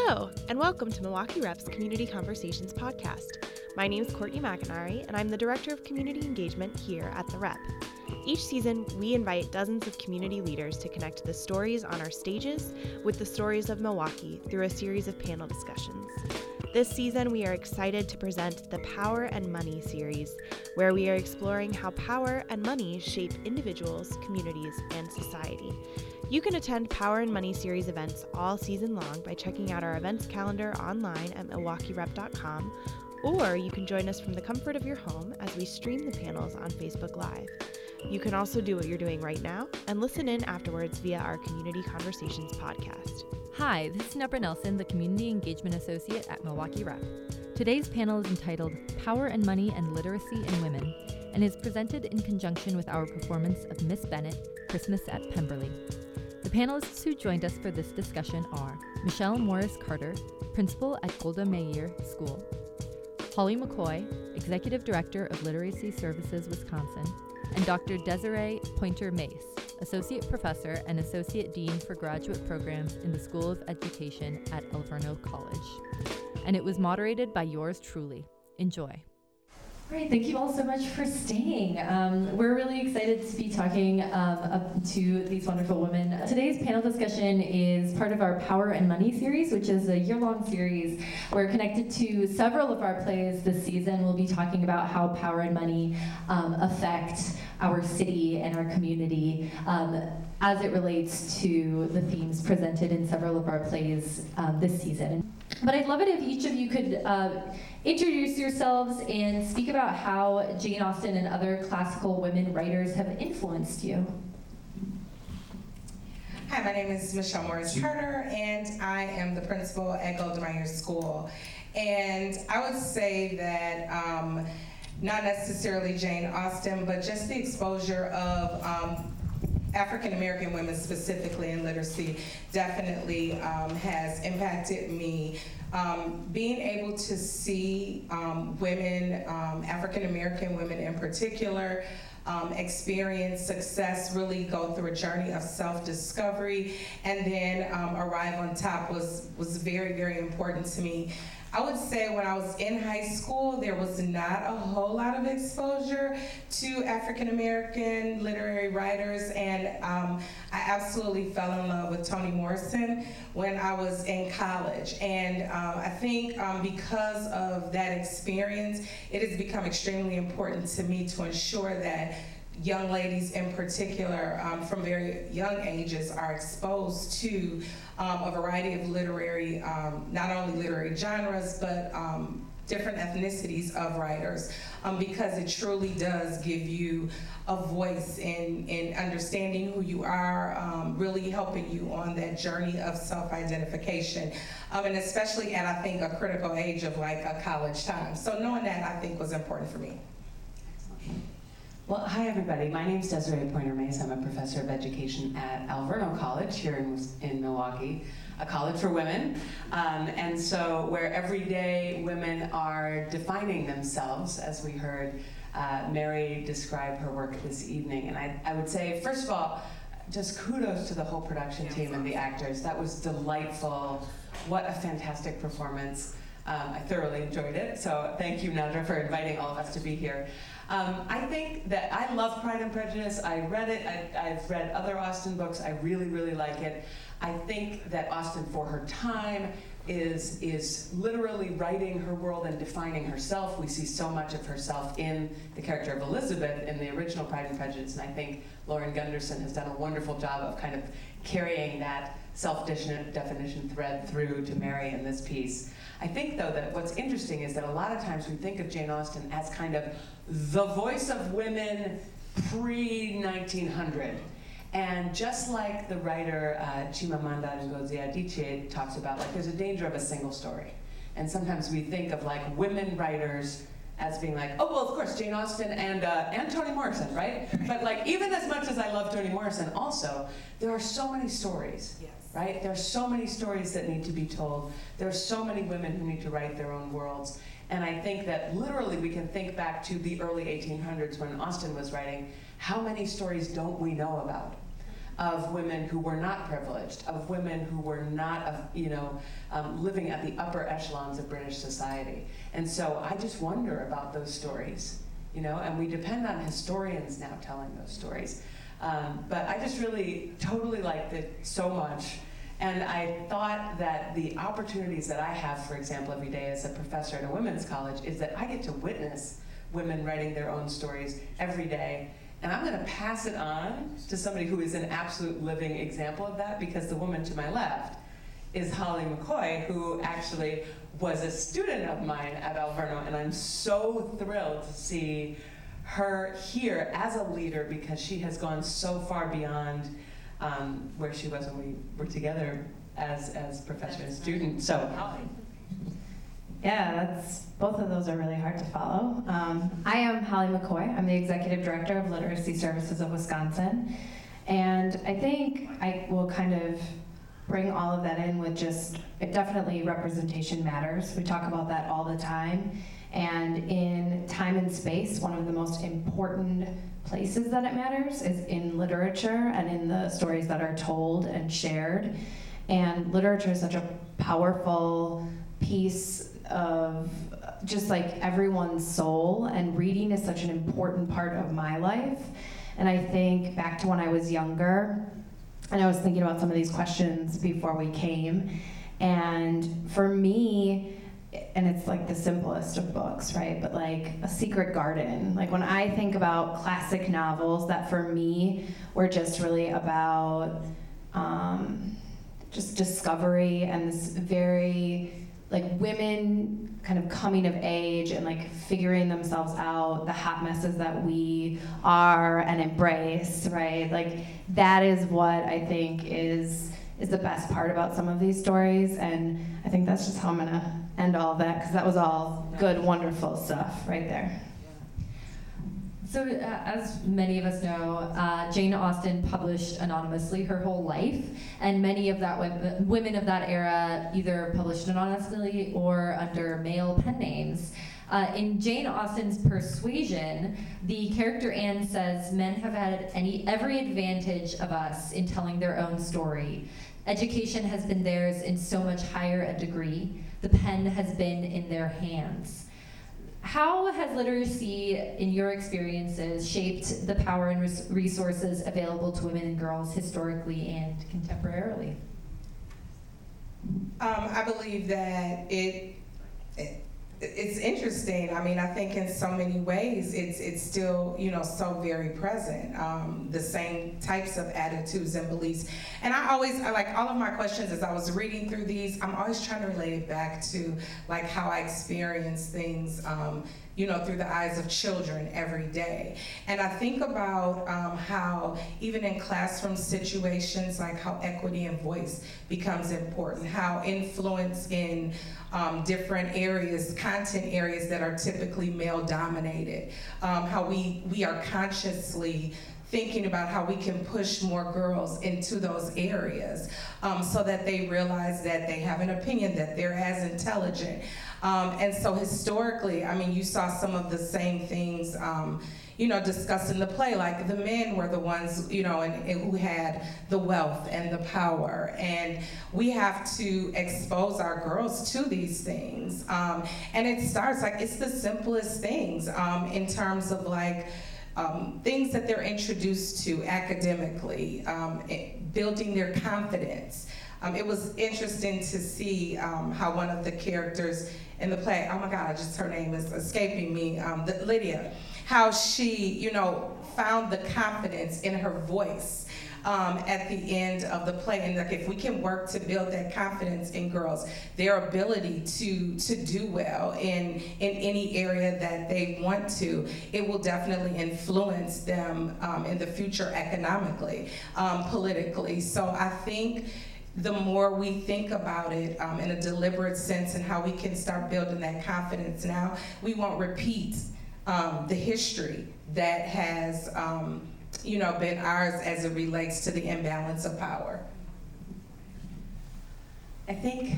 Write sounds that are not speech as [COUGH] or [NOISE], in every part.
Hello, and welcome to Milwaukee Rep's Community Conversations podcast. My name is Courtney McInerney, and I'm the Director of Community Engagement here at the Rep. Each season, we invite dozens of community leaders to connect the stories on our stages with the stories of Milwaukee through a series of panel discussions. This season, we are excited to present the Power and Money series, where we are exploring how power and money shape individuals, communities, and society. You can attend Power and Money series events all season long by checking out our events calendar online at milwaukeerep.com, or you can join us from the comfort of your home as we stream the panels on Facebook Live. You can also do what you're doing right now and listen in afterwards via our Community Conversations podcast. Hi, this is Nadra Nelson, the Community Engagement Associate at Milwaukee Rep. Today's panel is entitled Power and Money and Literacy in Women and is presented in conjunction with our performance of Miss Bennet, Christmas at Pemberley. Panelists who joined us for this discussion are Michelle Morris Carter, Principal at Golda Meir School, Holly McCoy, Executive Director of Literacy Services Wisconsin, and Dr. Desiree Pointer Mace, Associate Professor and Associate Dean for Graduate Programs in the School of Education at Alverno College. And it was moderated by yours truly. Enjoy. Great, thank you all so much for staying. Um, we're really excited to be talking um, to these wonderful women. Today's panel discussion is part of our Power and Money series, which is a year long series. We're connected to several of our plays this season. We'll be talking about how power and money um, affect our city and our community um, as it relates to the themes presented in several of our plays um, this season. But I'd love it if each of you could uh, introduce yourselves and speak about how Jane Austen and other classical women writers have influenced you. Hi, my name is Michelle Morris Turner, and I am the principal at Golda Meir School. And I would say that um, not necessarily Jane Austen, but just the exposure of um, African American women specifically in literacy definitely um, has impacted me. Um, being able to see um, women, um, African American women in particular, um, experience success, really go through a journey of self-discovery, and then um, arrive on top was was very very important to me. I would say when I was in high school, there was not a whole lot of exposure to African American literary writers, and um, I absolutely fell in love with Toni Morrison when I was in college. And um, I think um, because of that experience, it has become extremely important to me to ensure that young ladies in particular um, from very young ages are exposed to um, a variety of literary, um, not only literary genres, but um, different ethnicities of writers um, because it truly does give you a voice in, in understanding who you are, um, really helping you on that journey of self-identification, and especially at, I think, a critical age of like a college time. So knowing that, I think, was important for me. Well, hi everybody. My name is Desiree Pointer Mace. I'm a professor of education at Alverno College here in, in Milwaukee, a college for women. Um, and so, where every day women are defining themselves, as we heard uh, Mary describe her work this evening. And I, I would say, first of all, just kudos to the whole production team and the actors. That was delightful. What a fantastic performance. Um, I thoroughly enjoyed it. So, thank you, Nadra, for inviting all of us to be here. Um, I think that I love Pride and Prejudice. I read it. I, have read other Austen books. I really, really like it. I think that Austen, for her time, is is literally writing her world and defining herself. We see so much of herself in the character of Elizabeth in the original Pride and Prejudice, and I think Lauren Gunderson has done a wonderful job of kind of carrying that self-definition thread through to Mary in this piece. I think, though, that what's interesting is that a lot of times we think of Jane Austen as kind of the voice of women pre 1900. And just like the writer uh, Chimamanda Ngozi Adichie talks about, like there's a danger of a single story. And sometimes we think of like women writers as being like, oh well, of course Jane Austen and uh, and Toni Morrison, right? [LAUGHS] But like even as much as I love Toni Morrison, also there are so many stories. Yes. Right? There are so many stories that need to be told. There are so many women who need to write their own worlds. And I think that literally we can think back to the early 1800s when Austen was writing, how many stories don't we know about? of women who were not privileged, of women who were not, of, you know, um, living at the upper echelons of British society. And so I just wonder about those stories, you know, and we depend on historians now telling those stories. Um, but I just really totally liked it so much. And I thought that the opportunities that I have, for example, every day as a professor at a women's college, is that I get to witness women writing their own stories every day. And I'm going to pass it on to somebody who is an absolute living example of that because the woman to my left is Holly McCoy, who actually was a student of mine at Alverno. And I'm so thrilled to see her here as a leader because she has gone so far beyond um, where she was when we were together as, as professor and student. So, yeah, that's both of those are really hard to follow. Um, I am Holly McCoy. I'm the executive director of Literacy Services of Wisconsin, and I think I will kind of bring all of that in with just it definitely representation matters. We talk about that all the time, and in time and space, one of the most important places that it matters is in literature and in the stories that are told and shared. And literature is such a powerful piece of just like everyone's soul, and reading is such an important part of my life. And I think back to when I was younger, and I was thinking about some of these questions before we came. And for me, and it's like the simplest of books, right? But like A Secret Garden. Like when I think about classic novels that for me were just really about um, just discovery and this very like women kind of coming of age and like figuring themselves out, the hot messes that we are and embrace, right? Like that is what I think is is the best part about some of these stories and I think that's just how I'm gonna end all that because that was all good, wonderful stuff right there. So, uh, as many of us know, uh, Jane Austen published anonymously her whole life, and many of that women of that era either published anonymously or under male pen names. Uh, in Jane Austen's Persuasion, the character Anne says men have had any every advantage of us in telling their own story. Education has been theirs in so much higher a degree. The pen has been in their hands. How has literacy, in your experiences, shaped the power and res- resources available to women and girls historically and contemporarily? Um, I believe that it, it it's interesting. I mean, I think in so many ways, it's it's still you know so very present. Um, the same types of attitudes and beliefs, and I always I like all of my questions as I was reading through these. I'm always trying to relate it back to like how I experience things. Um, you know, through the eyes of children every day. And I think about um, how, even in classroom situations, like how equity and voice becomes important, how influence in um, different areas, content areas that are typically male dominated, um, how we, we are consciously thinking about how we can push more girls into those areas um, so that they realize that they have an opinion, that they're as intelligent. Um, and so historically, I mean, you saw some of the same things. Um, you know, discussed in the play. Like the men were the ones, you know, and, and, who had the wealth and the power. And we have to expose our girls to these things. Um, and it starts like it's the simplest things um, in terms of like. Um, things that they're introduced to academically, um, building their confidence. Um, it was interesting to see um, how one of the characters in the play, oh my God, just her name is escaping me, um, the, Lydia, how she, you know, found the confidence in her voice. Um, at the end of the play. And like if we can work to build that confidence in girls, their ability to to do well in in any area that they want to, it will definitely influence them um, in the future economically, um, politically. So I think the more we think about it um, in a deliberate sense and how we can start building that confidence now, we won't repeat um, the history that has, um, you know, been ours as it relates to the imbalance of power. I think,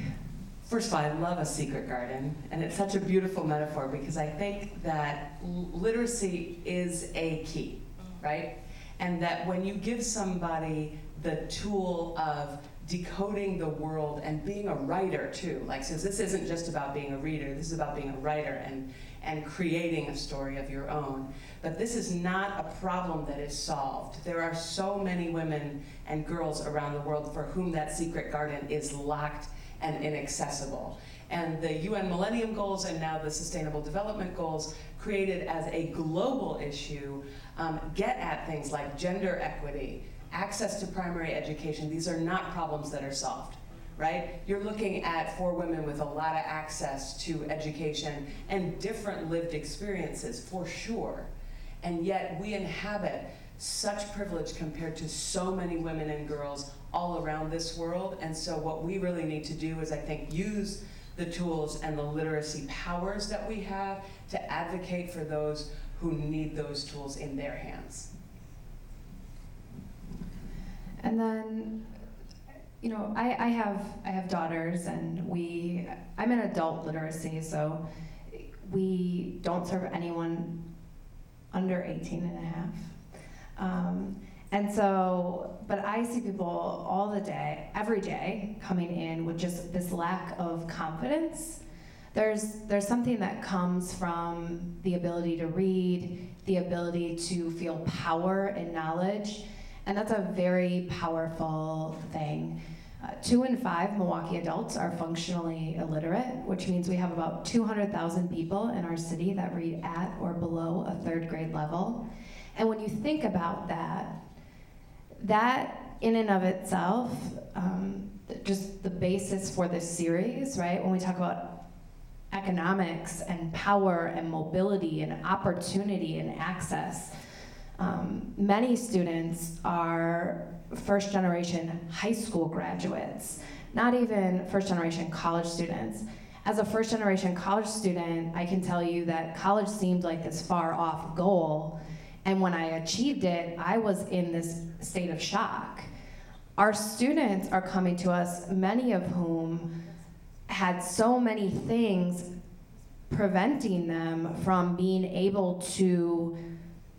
first of all, I love a secret garden, and it's such a beautiful metaphor because I think that literacy is a key, right? And that when you give somebody the tool of decoding the world and being a writer too. Like, says this isn't just about being a reader, this is about being a writer and, and creating a story of your own. But this is not a problem that is solved. There are so many women and girls around the world for whom that secret garden is locked and inaccessible. And the UN Millennium Goals and now the Sustainable Development Goals, created as a global issue, um, get at things like gender equity, access to primary education. These are not problems that are solved right? You're looking at for women with a lot of access to education and different lived experiences for sure. And yet we inhabit such privilege compared to so many women and girls all around this world. And so what we really need to do is I think use the tools and the literacy powers that we have to advocate for those who need those tools in their hands. And then you know, I, I have I have daughters and we I'm in adult literacy, so we don't serve anyone under 18 and a half. Um, and so, but I see people all the day, every day, coming in with just this lack of confidence. There's, there's something that comes from the ability to read, the ability to feel power and knowledge, and that's a very powerful thing. Uh, two in five Milwaukee adults are functionally illiterate, which means we have about 200,000 people in our city that read at or below a third grade level. And when you think about that, that in and of itself, um, just the basis for this series, right? When we talk about economics and power and mobility and opportunity and access, um, many students are first generation high school graduates, not even first generation college students. As a first generation college student, I can tell you that college seemed like this far off goal. And when I achieved it, I was in this state of shock. Our students are coming to us, many of whom had so many things preventing them from being able to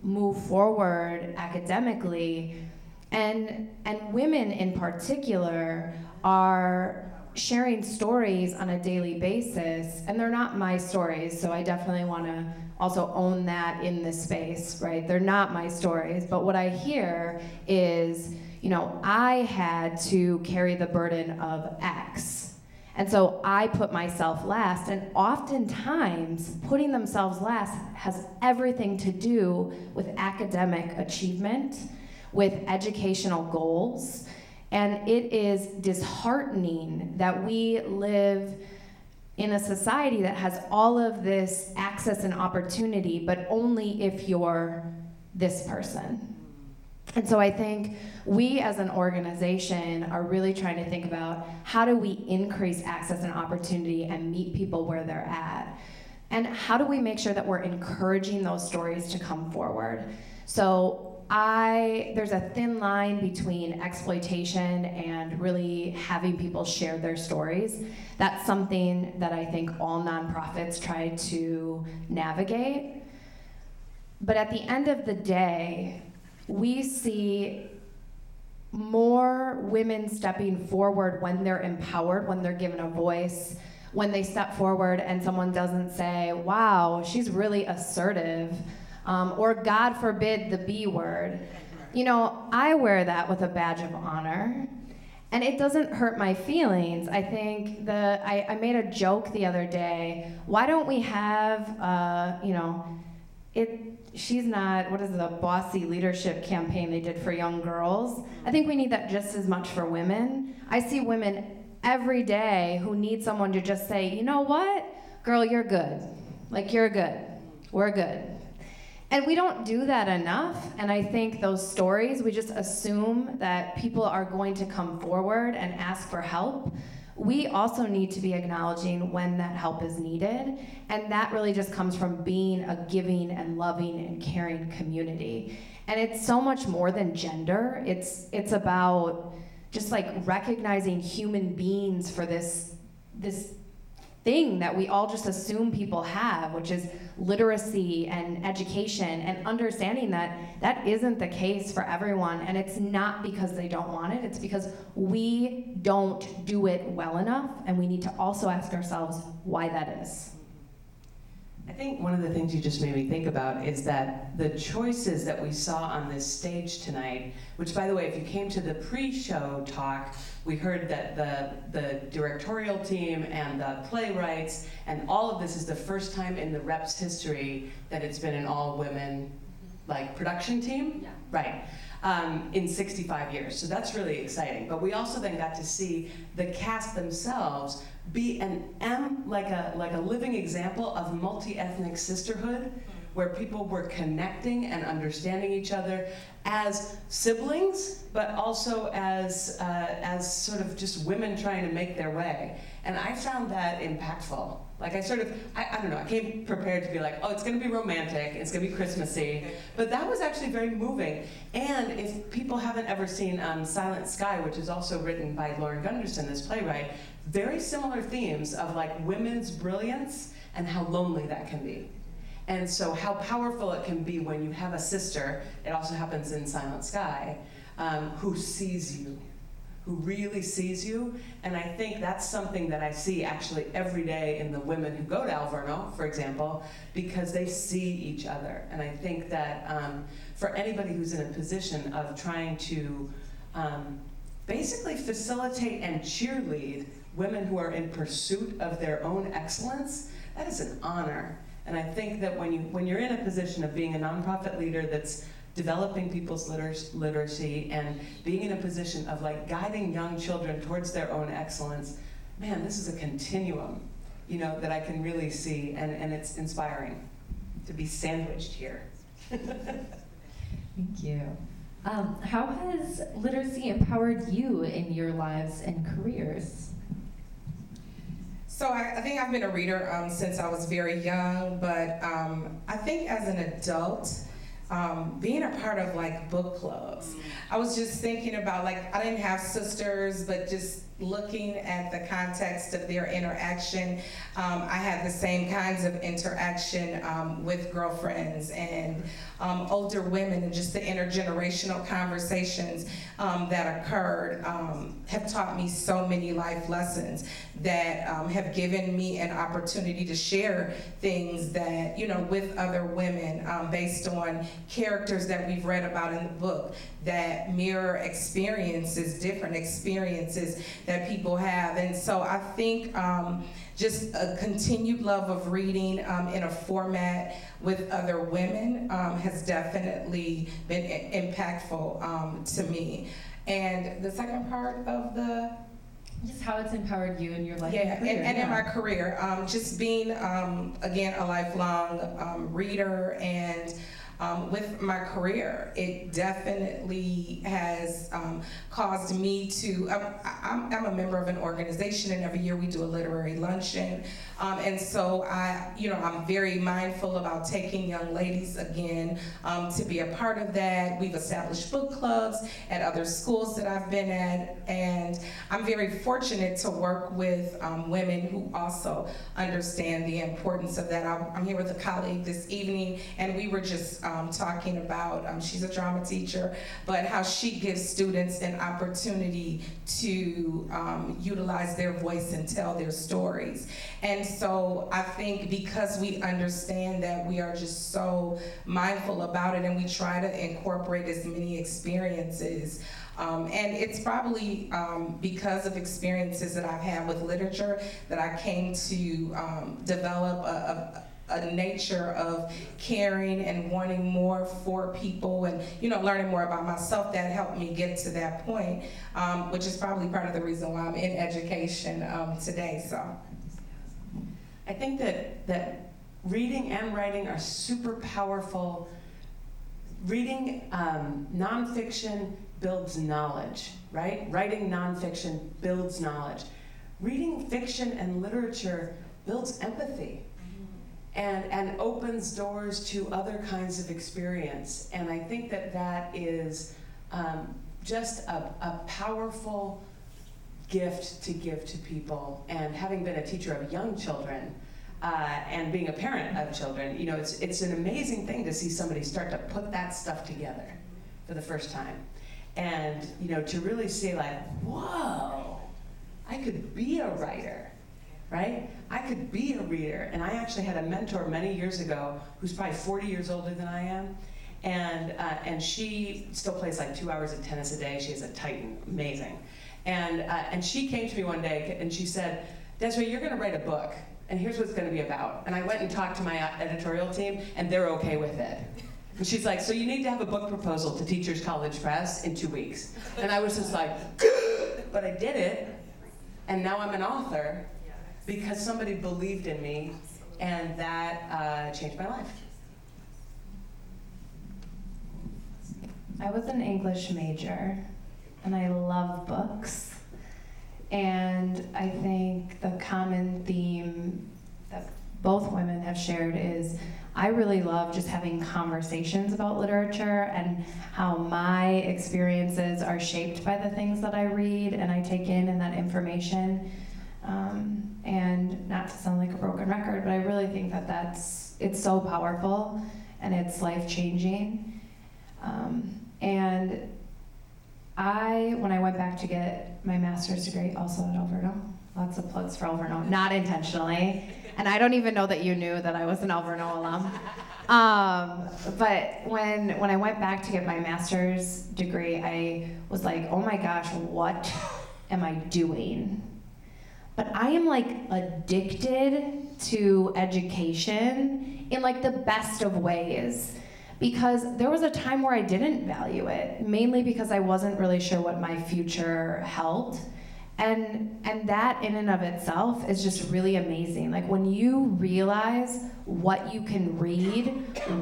move forward academically and, and women in particular are sharing stories on a daily basis, and they're not my stories, so I definitely want to also own that in this space, right? They're not my stories, but what I hear is, you know, I had to carry the burden of X. And so I put myself last, and oftentimes putting themselves last has everything to do with academic achievement with educational goals. And it is disheartening that we live in a society that has all of this access and opportunity, but only if you're this person. And so I think we as an organization are really trying to think about how do we increase access and opportunity and meet people where they're at? And how do we make sure that we're encouraging those stories to come forward? So I there's a thin line between exploitation and really having people share their stories. That's something that I think all nonprofits try to navigate. But at the end of the day, we see more women stepping forward when they're empowered, when they're given a voice, when they step forward and someone doesn't say, wow, she's really assertive um, or God forbid the B word. You know, I wear that with a badge of honor. And it doesn't hurt my feelings. I think the I, I made a joke the other day. Why don't we have uh, you know, it she's not what is the bossy leadership campaign they did for young girls? I think we need that just as much for women. I see women every day who need someone to just say, you know what? Girl, you're good. Like you're good. We're good. And we don't do that enough. And I think those stories, we just assume that people are going to come forward and ask for help. We also need to be acknowledging when that help is needed. And that really just comes from being a giving and loving and caring community. And it's so much more than gender. It's it's about just like recognizing human beings for this this thing that we all just assume people have, which is literacy and education, and understanding that that isn't the case for everyone. And it's not because they don't want it, it's because we don't do it well enough. And we need to also ask ourselves why that is. I think one of the things you just made me think about is that the choices that we saw on this stage tonight, which by the way, if you came to the pre-show talk, we heard that the, the directorial team and the playwrights and all of this is the first time in the rep's history that it's been an all-women like production team. Yeah. Right. Um, in 65 years. So that's really exciting. But we also then got to see the cast themselves be an M like a like a living example of multi-ethnic sisterhood where people were connecting and understanding each other as siblings, but also as uh, as sort of just women trying to make their way. And I found that impactful. Like I sort of, I, I don't know, I came prepared to be like, oh, it's gonna be romantic, it's gonna be Christmassy. But that was actually very moving. And if people haven't ever seen um, Silent Sky, which is also written by Lauren Gunderson, this playwright, very similar themes of like women's brilliance and how lonely that can be. And so, how powerful it can be when you have a sister, it also happens in Silent Sky, um, who sees you, who really sees you. And I think that's something that I see actually every day in the women who go to Alverno, for example, because they see each other. And I think that um, for anybody who's in a position of trying to um, basically facilitate and cheerlead women who are in pursuit of their own excellence, that is an honor. And I think that when, you, when you're in a position of being a nonprofit leader that's developing people's liter- literacy and being in a position of like guiding young children towards their own excellence, man, this is a continuum, you know, that I can really see, and, and it's inspiring to be sandwiched here. Thank you. Um, how has literacy empowered you in your lives and careers? So I, I think I've been a reader um, since I was very young, but um, I think as an adult, um, being a part of like book clubs, I was just thinking about like I didn't have sisters, but just looking at the context of their interaction, um, I had the same kinds of interaction um, with girlfriends and um, older women, and just the intergenerational conversations um, that occurred um, have taught me so many life lessons that um, have given me an opportunity to share things that you know with other women based on characters that we've read about in the book that mirror experiences, different experiences that people have. And so I think um, just a continued love of reading um, in a format with other women um, has definitely been I- impactful um, to me. And the second part of the just how it's empowered you in your life. yeah, and, and, and in yeah. my career, um, just being um, again a lifelong um, reader and. Um, with my career, it definitely has um, caused me to. I'm, I'm, I'm a member of an organization, and every year we do a literary luncheon. Um, and so I, you know, I'm very mindful about taking young ladies again um, to be a part of that. We've established book clubs at other schools that I've been at, and I'm very fortunate to work with um, women who also understand the importance of that. I'm, I'm here with a colleague this evening, and we were just um, talking about, um, she's a drama teacher, but how she gives students an opportunity to um, utilize their voice and tell their stories. And so I think because we understand that we are just so mindful about it and we try to incorporate as many experiences. Um, and it's probably um, because of experiences that I've had with literature that I came to um, develop a, a, a nature of caring and wanting more for people and you know learning more about myself that helped me get to that point um, which is probably part of the reason why i'm in education um, today so I think that, that reading and writing are super powerful. Reading um, nonfiction builds knowledge, right? Writing nonfiction builds knowledge. Reading fiction and literature builds empathy and, and opens doors to other kinds of experience. And I think that that is um, just a, a powerful gift to give to people. And having been a teacher of young children, uh, and being a parent of children, you know, it's, it's an amazing thing to see somebody start to put that stuff together for the first time. And, you know, to really say like, whoa, I could be a writer, right? I could be a reader. And I actually had a mentor many years ago who's probably 40 years older than I am. And, uh, and she still plays like two hours of tennis a day. She has a Titan, amazing. And, uh, and she came to me one day and she said, Desiree, you're going to write a book and here's what it's going to be about. And I went and talked to my editorial team, and they're okay with it. And she's like, so you need to have a book proposal to Teachers College Press in two weeks. And I was just like, [LAUGHS] but I did it, and now I'm an author because somebody believed in me, and that uh, changed my life. I was an English major, and I love books. And I think the common theme that both women have shared is I really love just having conversations about literature and how my experiences are shaped by the things that I read and I take in and that information. Um, and not to sound like a broken record, but I really think that that's it's so powerful and it's life changing. Um, and I, when I went back to get my master's degree, also at Alverno, lots of plugs for Alverno, not intentionally. And I don't even know that you knew that I was an Alverno alum. Um, but when when I went back to get my master's degree, I was like, oh my gosh, what am I doing? But I am like addicted to education in like the best of ways because there was a time where I didn't value it, mainly because I wasn't really sure what my future held. And and that in and of itself is just really amazing. Like when you realize what you can read,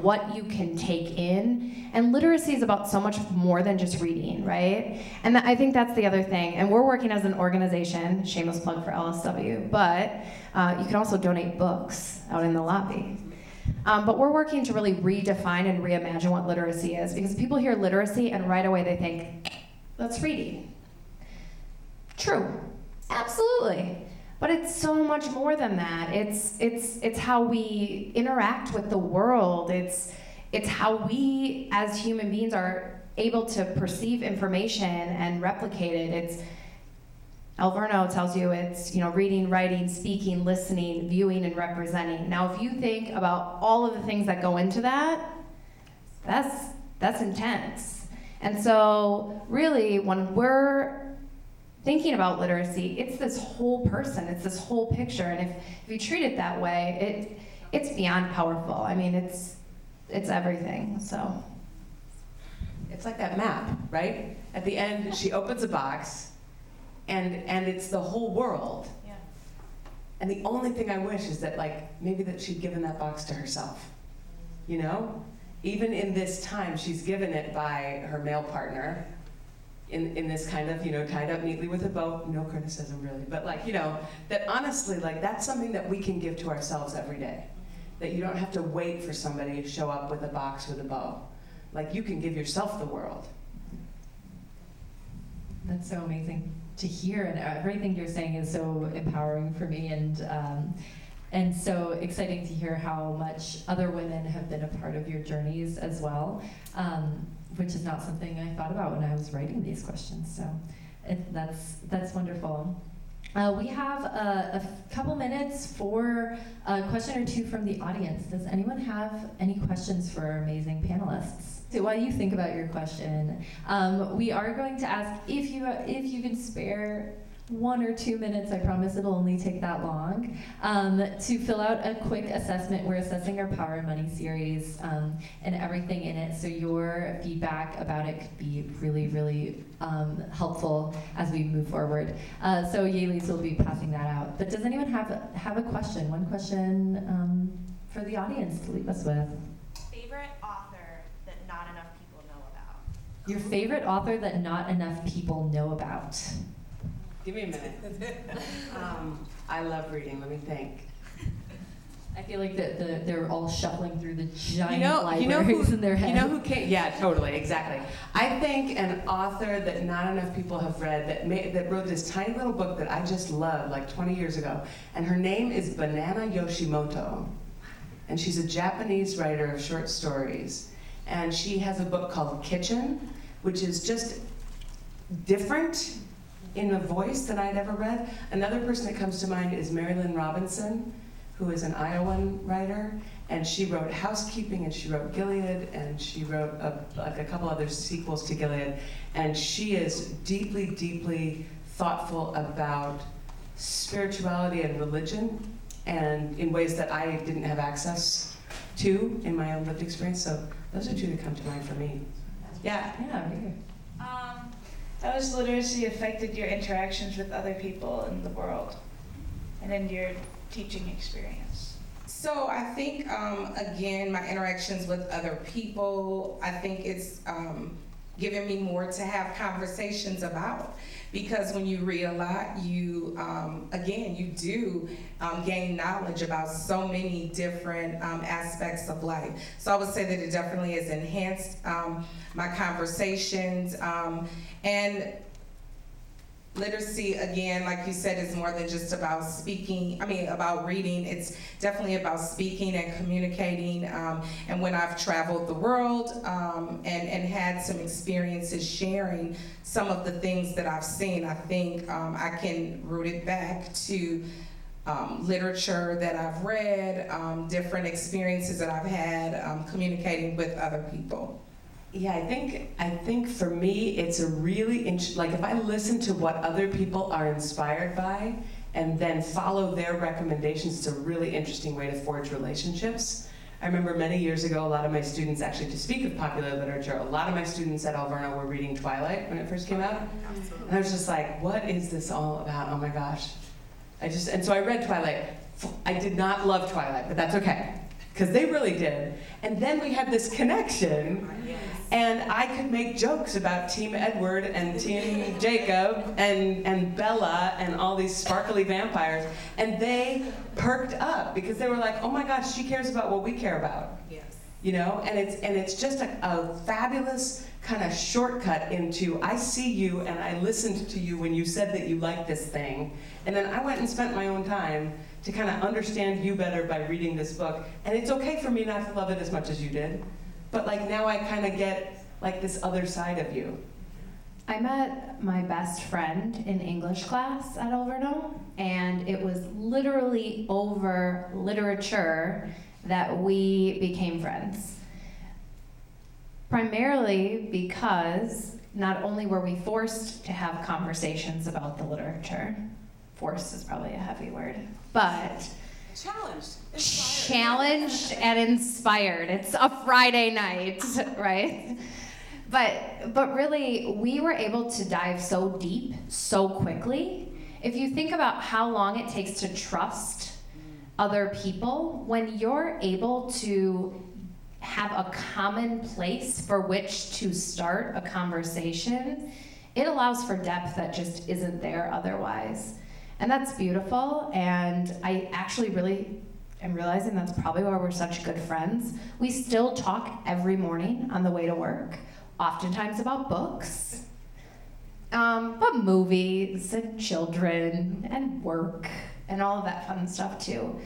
what you can take in, and literacy is about so much more than just reading, right? And I think that's the other thing. And we're working as an organization, shameless plug for LSW, but uh, you can also donate books out in the lobby. Um, but we're working to really redefine and reimagine what literacy is because people hear literacy and right away they think, that's reading. True, absolutely. But it's so much more than that. It's, it's, it's how we interact with the world. It's, it's how we as human beings are able to perceive information and replicate it. It's, Alverno tells you it's you know reading, writing, speaking, listening, viewing, and representing. Now, if you think about all of the things that go into that, that's that's intense. And so, really, when we're thinking about literacy, it's this whole person, it's this whole picture, and if, if you treat it that way, it it's beyond powerful. I mean, it's it's everything. So. It's like that map, right? At the end, she opens a box and and it's the whole world. Yeah. And the only thing I wish is that like maybe that she'd given that box to herself. You know? Even in this time, she's given it by her male partner in, in this kind of, you know, tied up neatly with a bow. No criticism really, but like, you know, that honestly, like that's something that we can give to ourselves every day. That you don't have to wait for somebody to show up with a box with a bow. Like you can give yourself the world. That's so amazing to hear, and everything you're saying is so empowering for me, and um, and so exciting to hear how much other women have been a part of your journeys as well, um, which is not something I thought about when I was writing these questions. So that's that's wonderful. Uh, we have a, a, couple minutes for a question or two from the audience. Does anyone have any questions for our amazing panelists? So while you think about your question, um, we are going to ask if you if you can spare one or two minutes, I promise it'll only take that long, um, to fill out a quick assessment. We're assessing our Power and Money series um, and everything in it, so your feedback about it could be really, really um, helpful as we move forward. Uh, so Yalees will be passing that out. But does anyone have, have a question? One question um, for the audience to leave us with? Favorite author that not enough people know about? Your favorite author that not enough people know about? Give me a minute. um, I love reading. Let me think. I feel like that the, they're all shuffling through the giant You know, libraries you know who, in their head. You know who came? Yeah, totally, exactly. I think an author that not enough people have read that made, that wrote this tiny little book that I just loved like 20 years ago, and her name is Banana Yoshimoto, and she's a Japanese writer of short stories, and she has a book called Kitchen, which is just different in a voice that I'd ever read. Another person that comes to mind is Marilynne Robinson who is an Iowan writer, and she wrote Housekeeping, and she wrote Gilead, and she wrote a, like a couple other sequels to Gilead, and she is deeply, deeply thoughtful about spirituality and religion, and in ways that I didn't have access to in my own lived experience. So those are two that come to mind for me. Yeah. Yeah. How has literacy affected your interactions with other people in the world and in your teaching experience? So I think um, again, my interactions with other people, I think it's um, given me more to have conversations about. Because when you read a lot, you um, again you do um, gain knowledge about so many different um, aspects of life. So I would say that it definitely has enhanced um, my conversations and literacy again like you said is more than just about speaking i mean about reading. It's definitely about speaking and communicating um, and when i've traveled the world um, and, and had some experiences sharing some of the things that i've seen i think um, i can root it back to um, literature that i've read um, different experiences that i've had um, communicating with other people yeah, I think I think for me it's a really int- like if I listen to what other people are inspired by and then follow their recommendations, it's a really interesting way to forge relationships. I remember many years ago, a lot of my students, actually, to speak of popular literature, a lot of my students at Alverno were reading Twilight when it first came out. And I was just like, what is this all about? Oh my gosh. I just, and so I read Twilight. I did not love Twilight, but that's okay, because they really did. And then we had this connection and I could make jokes about Team Edward and Team Jacob and, and Bella and all these sparkly vampires. And they perked up because they were like, oh my gosh, she cares about what we care about. Yes. You know, and it's and it's just a, a fabulous kind of shortcut into I see you and I listened to you when you said that you liked this thing. And then I went and spent my own time to kind of understand you better by reading this book. And it's okay for me not to love it as much as you did. But like now I kind of get like this other side of you. I met my best friend in English class at Alverno, and it was literally over literature that we became friends. Primarily because not only were we forced to have conversations about the literature, forced is probably a heavy word, but Challenged. Challenged and inspired. It's a Friday night, [LAUGHS] right? But but really we were able to dive so deep so quickly. If you think about how long it takes to trust other people, when you're able to have a common place for which to start a conversation, it allows for depth that just isn't there otherwise. And that's beautiful. And I actually really am realizing that's probably why we're such good friends. We still talk every morning on the way to work, oftentimes about books, um, but movies and children and work and all of that fun stuff too.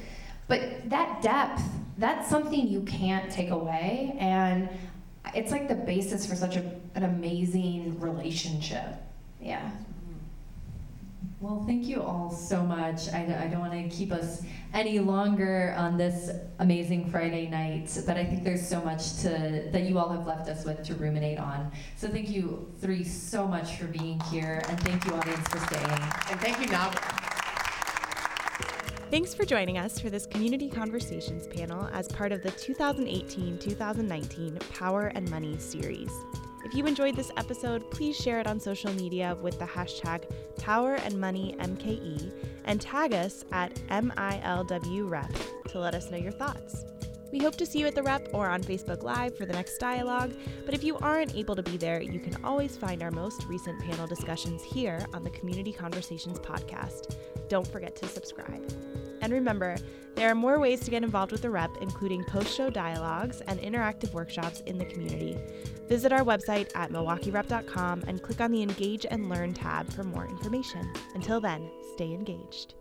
But that depth, that's something you can't take away. And it's like the basis for such a, an amazing relationship. Yeah. Well, thank you all so much. I, I don't want to keep us any longer on this amazing Friday night, but I think there's so much to that you all have left us with to ruminate on. So thank you three so much for being here, and thank you audience for staying. And thank you, Nav. Thanks for joining us for this Community Conversations panel as part of the 2018 2019 Power and Money series. If you enjoyed this episode, please share it on social media with the hashtag Power and Money MKE and tag us at MILWREP to let us know your thoughts. We hope to see you at the rep or on Facebook Live for the next dialogue, but if you aren't able to be there, you can always find our most recent panel discussions here on the Community Conversations podcast. Don't forget to subscribe. And remember, there are more ways to get involved with the rep, including post show dialogues and interactive workshops in the community. Visit our website at milwaukeerep.com and click on the Engage and Learn tab for more information. Until then, stay engaged.